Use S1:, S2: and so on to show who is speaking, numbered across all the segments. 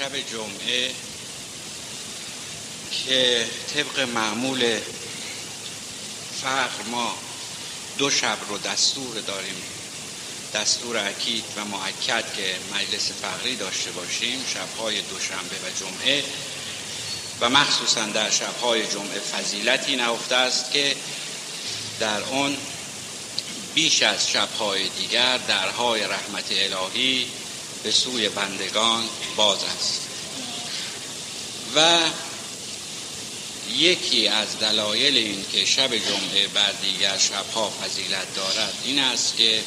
S1: شب جمعه که طبق معمول فقر ما دو شب رو دستور داریم دستور اکید و معکد که مجلس فقری داشته باشیم شبهای دوشنبه و جمعه. و مخصوصا در شبهای جمعه فضیلتی نهفته است که در آن بیش از شبهای دیگر درهای رحمت الهی به سوی بندگان باز است. و یکی از دلایل این که شب جمعه بر دیگر شبها فضیلت دارد این است که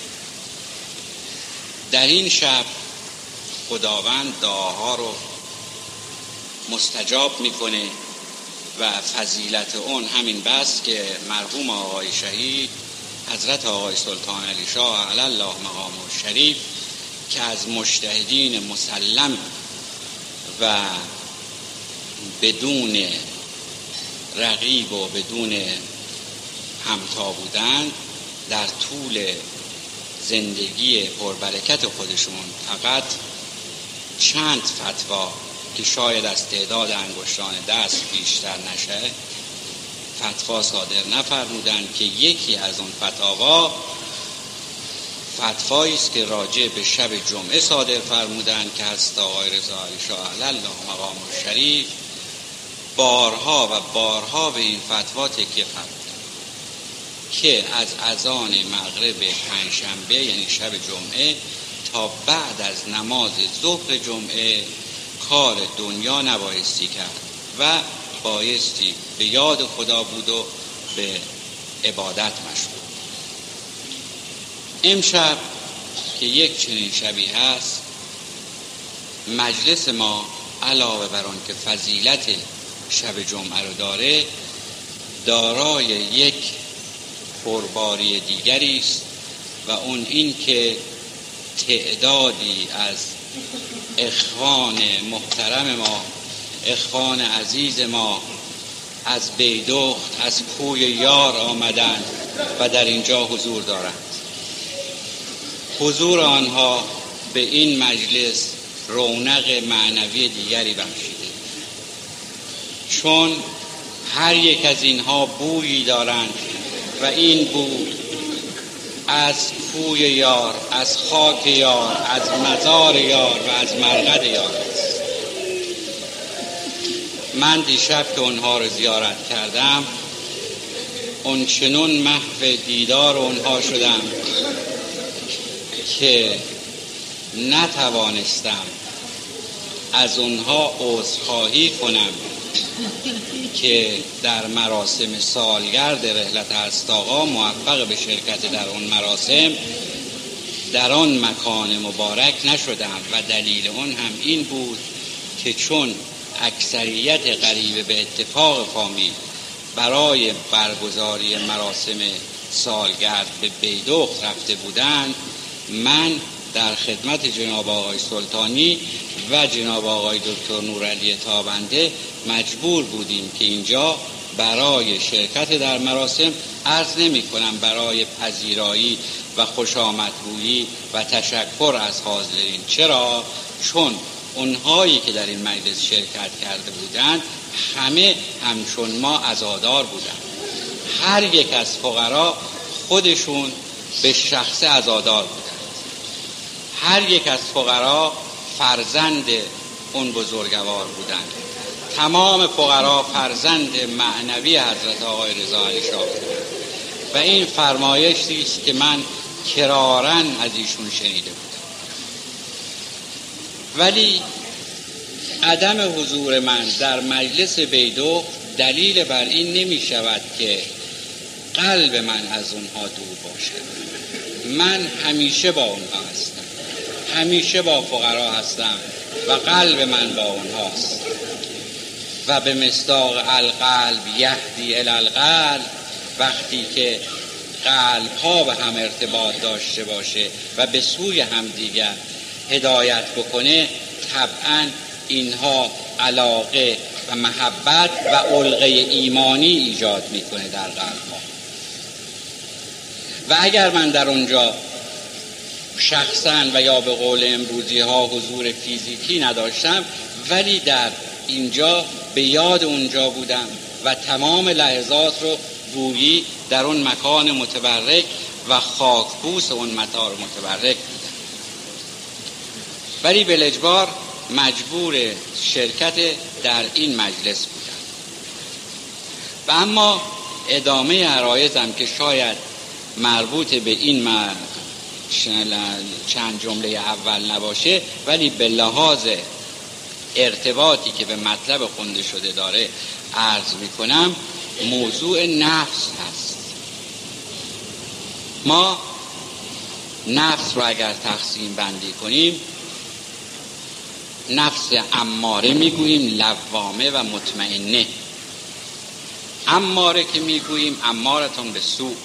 S1: در این شب خداوند دعاها رو مستجاب می‌کنه و فضیلت اون همین بس که مرحوم آقای شهید حضرت آقای سلطان علی شاه علی الله مقام شریف که از مشتهدین مسلم و بدون رقیب و بدون همتا بودن در طول زندگی پربرکت خودشون فقط چند فتوا که شاید از تعداد انگشتان دست بیشتر نشه فتوا صادر نفرمودند که یکی از اون فتاوا فتوایی است که راجع به شب جمعه صادر فرمودند که هست آقای رضا علی شاه الله مقام شریف بارها و بارها به این فتوا تکیه فرمودند که از اذان مغرب پنجشنبه یعنی شب جمعه تا بعد از نماز ظهر جمعه کار دنیا نبایستی کرد و بایستی به یاد خدا بود و به عبادت مشغول. امشب که یک چنین شبی هست مجلس ما علاوه بر آن که فضیلت شب جمعه رو داره دارای یک پرباری دیگری است و اون این که تعدادی از اخوان محترم ما اخوان عزیز ما از بیدخت از کوی یار آمدند و در اینجا حضور دارند. حضور آنها به این مجلس رونق معنوی دیگری بخشیده. چون هر یک از اینها بویی دارند و این بو از کوی یار از خاک یار از مزار یار و از مرقد یار است. من دیشب که اونها رو زیارت کردم اون چنون محو دیدار اونها شدم که نتوانستم از اونها عذرخواهی کنم که در مراسم سالگرد رحلت هستاقا موفق به شرکت در اون مراسم در آن مکان مبارک نشدم و دلیل اون هم این بود که چون اکثریت قریب به اتفاق فامیل برای برگزاری مراسم سالگرد به بیدخت رفته بودند من در خدمت جناب آقای سلطانی و جناب آقای دکتر نورعلی تابنده مجبور بودیم که اینجا برای شرکت در مراسم عرض نمی کنم برای پذیرایی و خوش آمدگویی و تشکر از حاضرین. چرا؟ چون اونهایی که در این مجلس شرکت کرده بودند همه همچون ما ازادار بودند. هر یک از فقرا خودشون به شخص ازادار بودند. هر یک از فقرا فرزند اون بزرگوار بودند تمام فقرا فرزند معنوی حضرت آقای رضا علی شاه و این فرمایشی است که من کرارن از ایشون شنیده بودم. ولی عدم حضور من در مجلس بیدو دلیل بر این نمی شود که قلب من از اونها دور باشد. من همیشه با اونها هستم. همیشه با فقرا هستم و قلب من با اونهاست. و به مصداق القلب یهدی الالقلب وقتی که قلب ها به هم ارتباط داشته باشه و به سوی همدیگر هدایت بکنه طبعا اینها علاقه و محبت و علقه ایمانی ایجاد می‌کنه در قلب ها و اگر من در اونجا شخصا و یا به قول امروزی ها حضور فیزیکی نداشتم ولی در اینجا به یاد اونجا بودم و تمام لحظات رو گویی در اون مکان متبرک و خاکبوس اون مطار متبرک بودم. ولی به مجبور شرکت در این مجلس بودم. و اما ادامه عرایزم که شاید مربوط به این چند جمله اول نباشه ولی به لحاظ ارتباطی که به مطلب خونده شده داره عرض می‌کنم موضوع نفس هست. ما نفس رو اگر تقسیم بندی کنیم نفس اماره می‌گوییم لوامه و مطمئنه. اماره که می‌گوییم امارتون به سو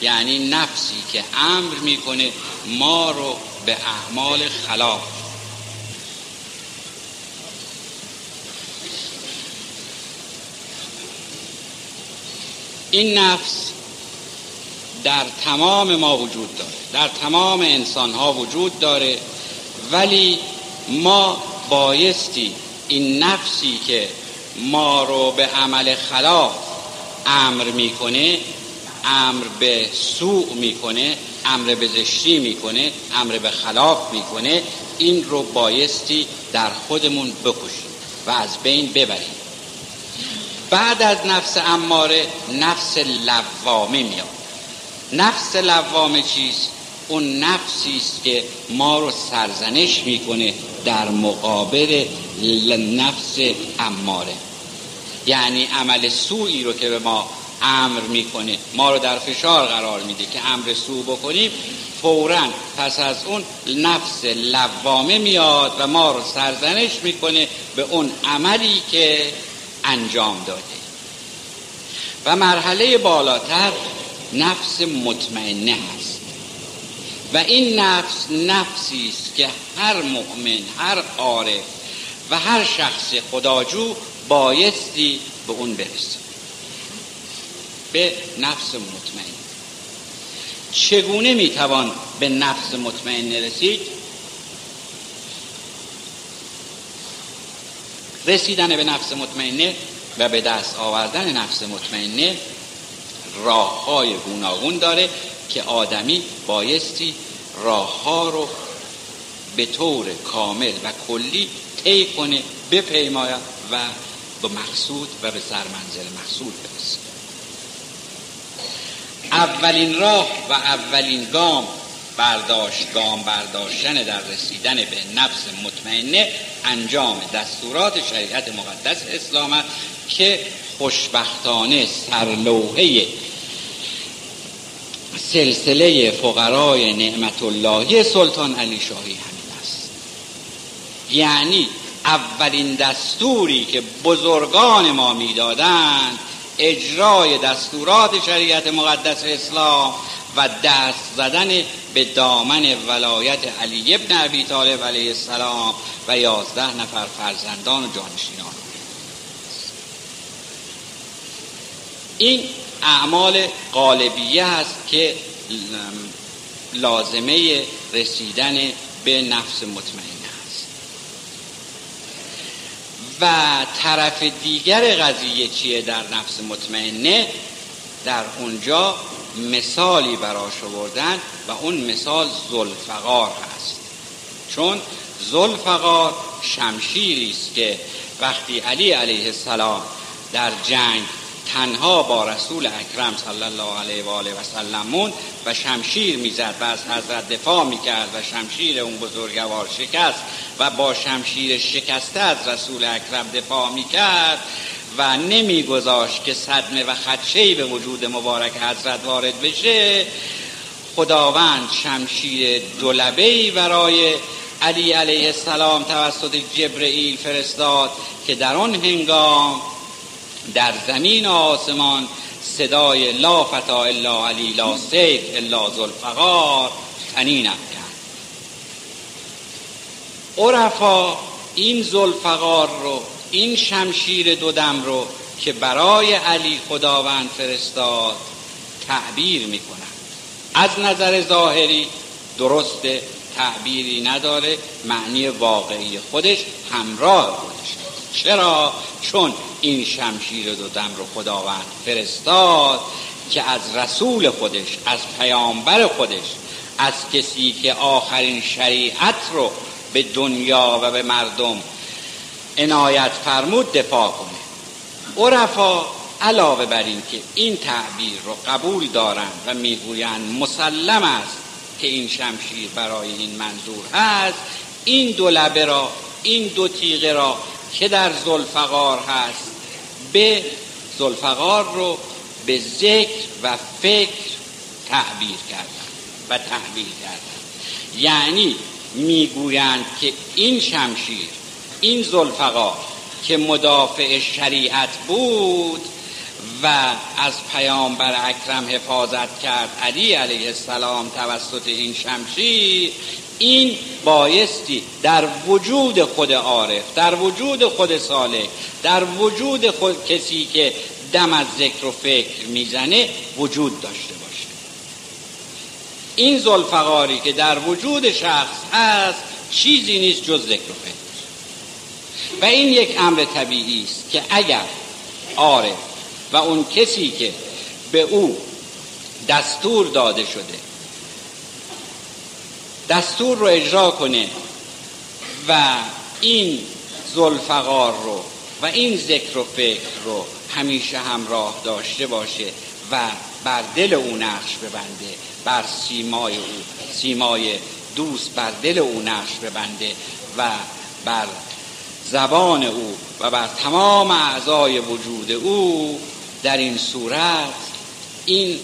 S1: یعنی نفسی که امر می‌کنه ما رو به اعمال خلاف. این نفس در تمام ما وجود داره در تمام انسان ها وجود داره ولی ما بایستی این نفسی که ما رو به عمل خلاف امر می‌کنه امر به سوء می‌کنه امر به زشتی می‌کنه امر به خلاف می‌کنه این رو بایستی در خودمون بکشیم و از بین ببریم. بعد از نفس اماره نفس لوامه میاد. نفس لوامه چیست؟ اون نفسی است که ما رو سرزنش می‌کنه در مقابل نفس اماره. یعنی عمل سوئی رو که به ما امر می‌کنه. ما رو در فشار قرار میده که امر سو بکنیم. فورا پس از اون نفس لوامه میاد و ما رو سرزنش می‌کنه به اون عملی که انجام داده. و مرحله بالاتر نفس مطمئنه هست. و این نفس نفسی است که هر مؤمن هر عارف و هر شخص خداجو بایستی به اون برسه. به نفس مطمئن. چگونه می‌توان به نفس مطمئن رسید رسیدن به نفس مطمئنه و به دست آوردن نفس مطمئنه راه های گوناگون داره که آدمی بایستی راه ها رو به طور کامل و کلی طی کنه بپیماید و به مقصود و به سرمنزل مقصود برسه. اولین راه و اولین گام برداشت گام برداشتن در رسیدن به نفس مطمئنه انجام دستورات شریعت مقدس اسلام که خوشبختانه سرلوحه سلسله فقرای نعمت اللهی سلطان علی شاهی همین است. یعنی اولین دستوری که بزرگان ما می‌دادند اجرای دستورات شریعت مقدس اسلام و دست زدن به دامن ولایت علی ابن ابی طالب علیه السلام و یازده نفر فرزندان و جانشینان. این اعمال قالبیه است که لازمه رسیدن به نفس مطمئنه. است و طرف دیگر قضیه چیه در نفس مطمئنه؟ در اونجا مثالی براش آوردن و اون مثال زلفقار هست. چون زلفقار شمشیری است که وقتی علی علیه السلام در جنگ تنها با رسول اکرم صلی الله علیه و آله و سلمون و شمشیر می‌زد و از حضرت دفاع می‌کرد و شمشیر اون بزرگوار شکست و با شمشیر شکسته از رسول اکرم دفاع می‌کرد و نمیگذاشت که صدمه و خدشهی به وجود مبارک حضرت وارد بشه. خداوند شمشیر دولبهی برای علی علیه السلام توسط جبرئیل فرستاد که در آن هنگام در زمین آسمان صدای لا فتا الا علی لا سیف الا زلفقار تنین کرد. عرفا این زلفقار رو این شمشیر دودم رو که برای علی خداوند فرستاد تعبیر می‌کنند. از نظر ظاهری درسته تعبیری نداره معنی واقعی خودش همراه خودش چرا؟ چون این شمشیر دو دم رو خداوند فرستاد که از رسول خودش از پیامبر خودش از کسی که آخرین شریعت رو به دنیا و به مردم عنایت فرمود دفاع کنه. عرفا علاوه بر این که این تعبیر رو قبول دارند و می‌گویند مسلم است که این شمشیر برای این منظور هست این دو لبه را این دو تیغه را که در زلفقار هست. به زلفقار رو به ذکر و فکر تعبیر کردن و تحویل کردن. یعنی می‌گویند که این شمشیر این زلفقار که مدافع شریعت بود و از پیامبر اکرم حفاظت کرد علی علیه السلام توسط این شمشیر این بایستی در وجود خود عارف در وجود خود صالح در وجود خود کسی که دم از ذکر و فکر می‌زنه وجود داشته باشه. این زلفقاری که در وجود شخص هست چیزی نیست جز ذکر و فکر. و این یک امر طبیعی است که اگر عارف و اون کسی که به او دستور داده شده دستور رو اجرا کنه و این زلفقار رو و این ذکر و فکر رو همیشه همراه داشته باشه و بر دل او نقش ببنده بر سیمای او سیمای دوست بر دل او نقش ببنده و بر زبان او و بر تمام اعضای وجود او در این صورت این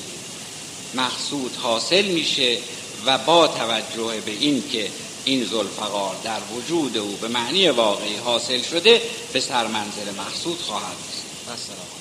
S1: مقصود حاصل میشه و با توجه به این که این زلفقار در وجود او به معنی واقعی حاصل شده به سرمنزل مقصود خواهد رسید.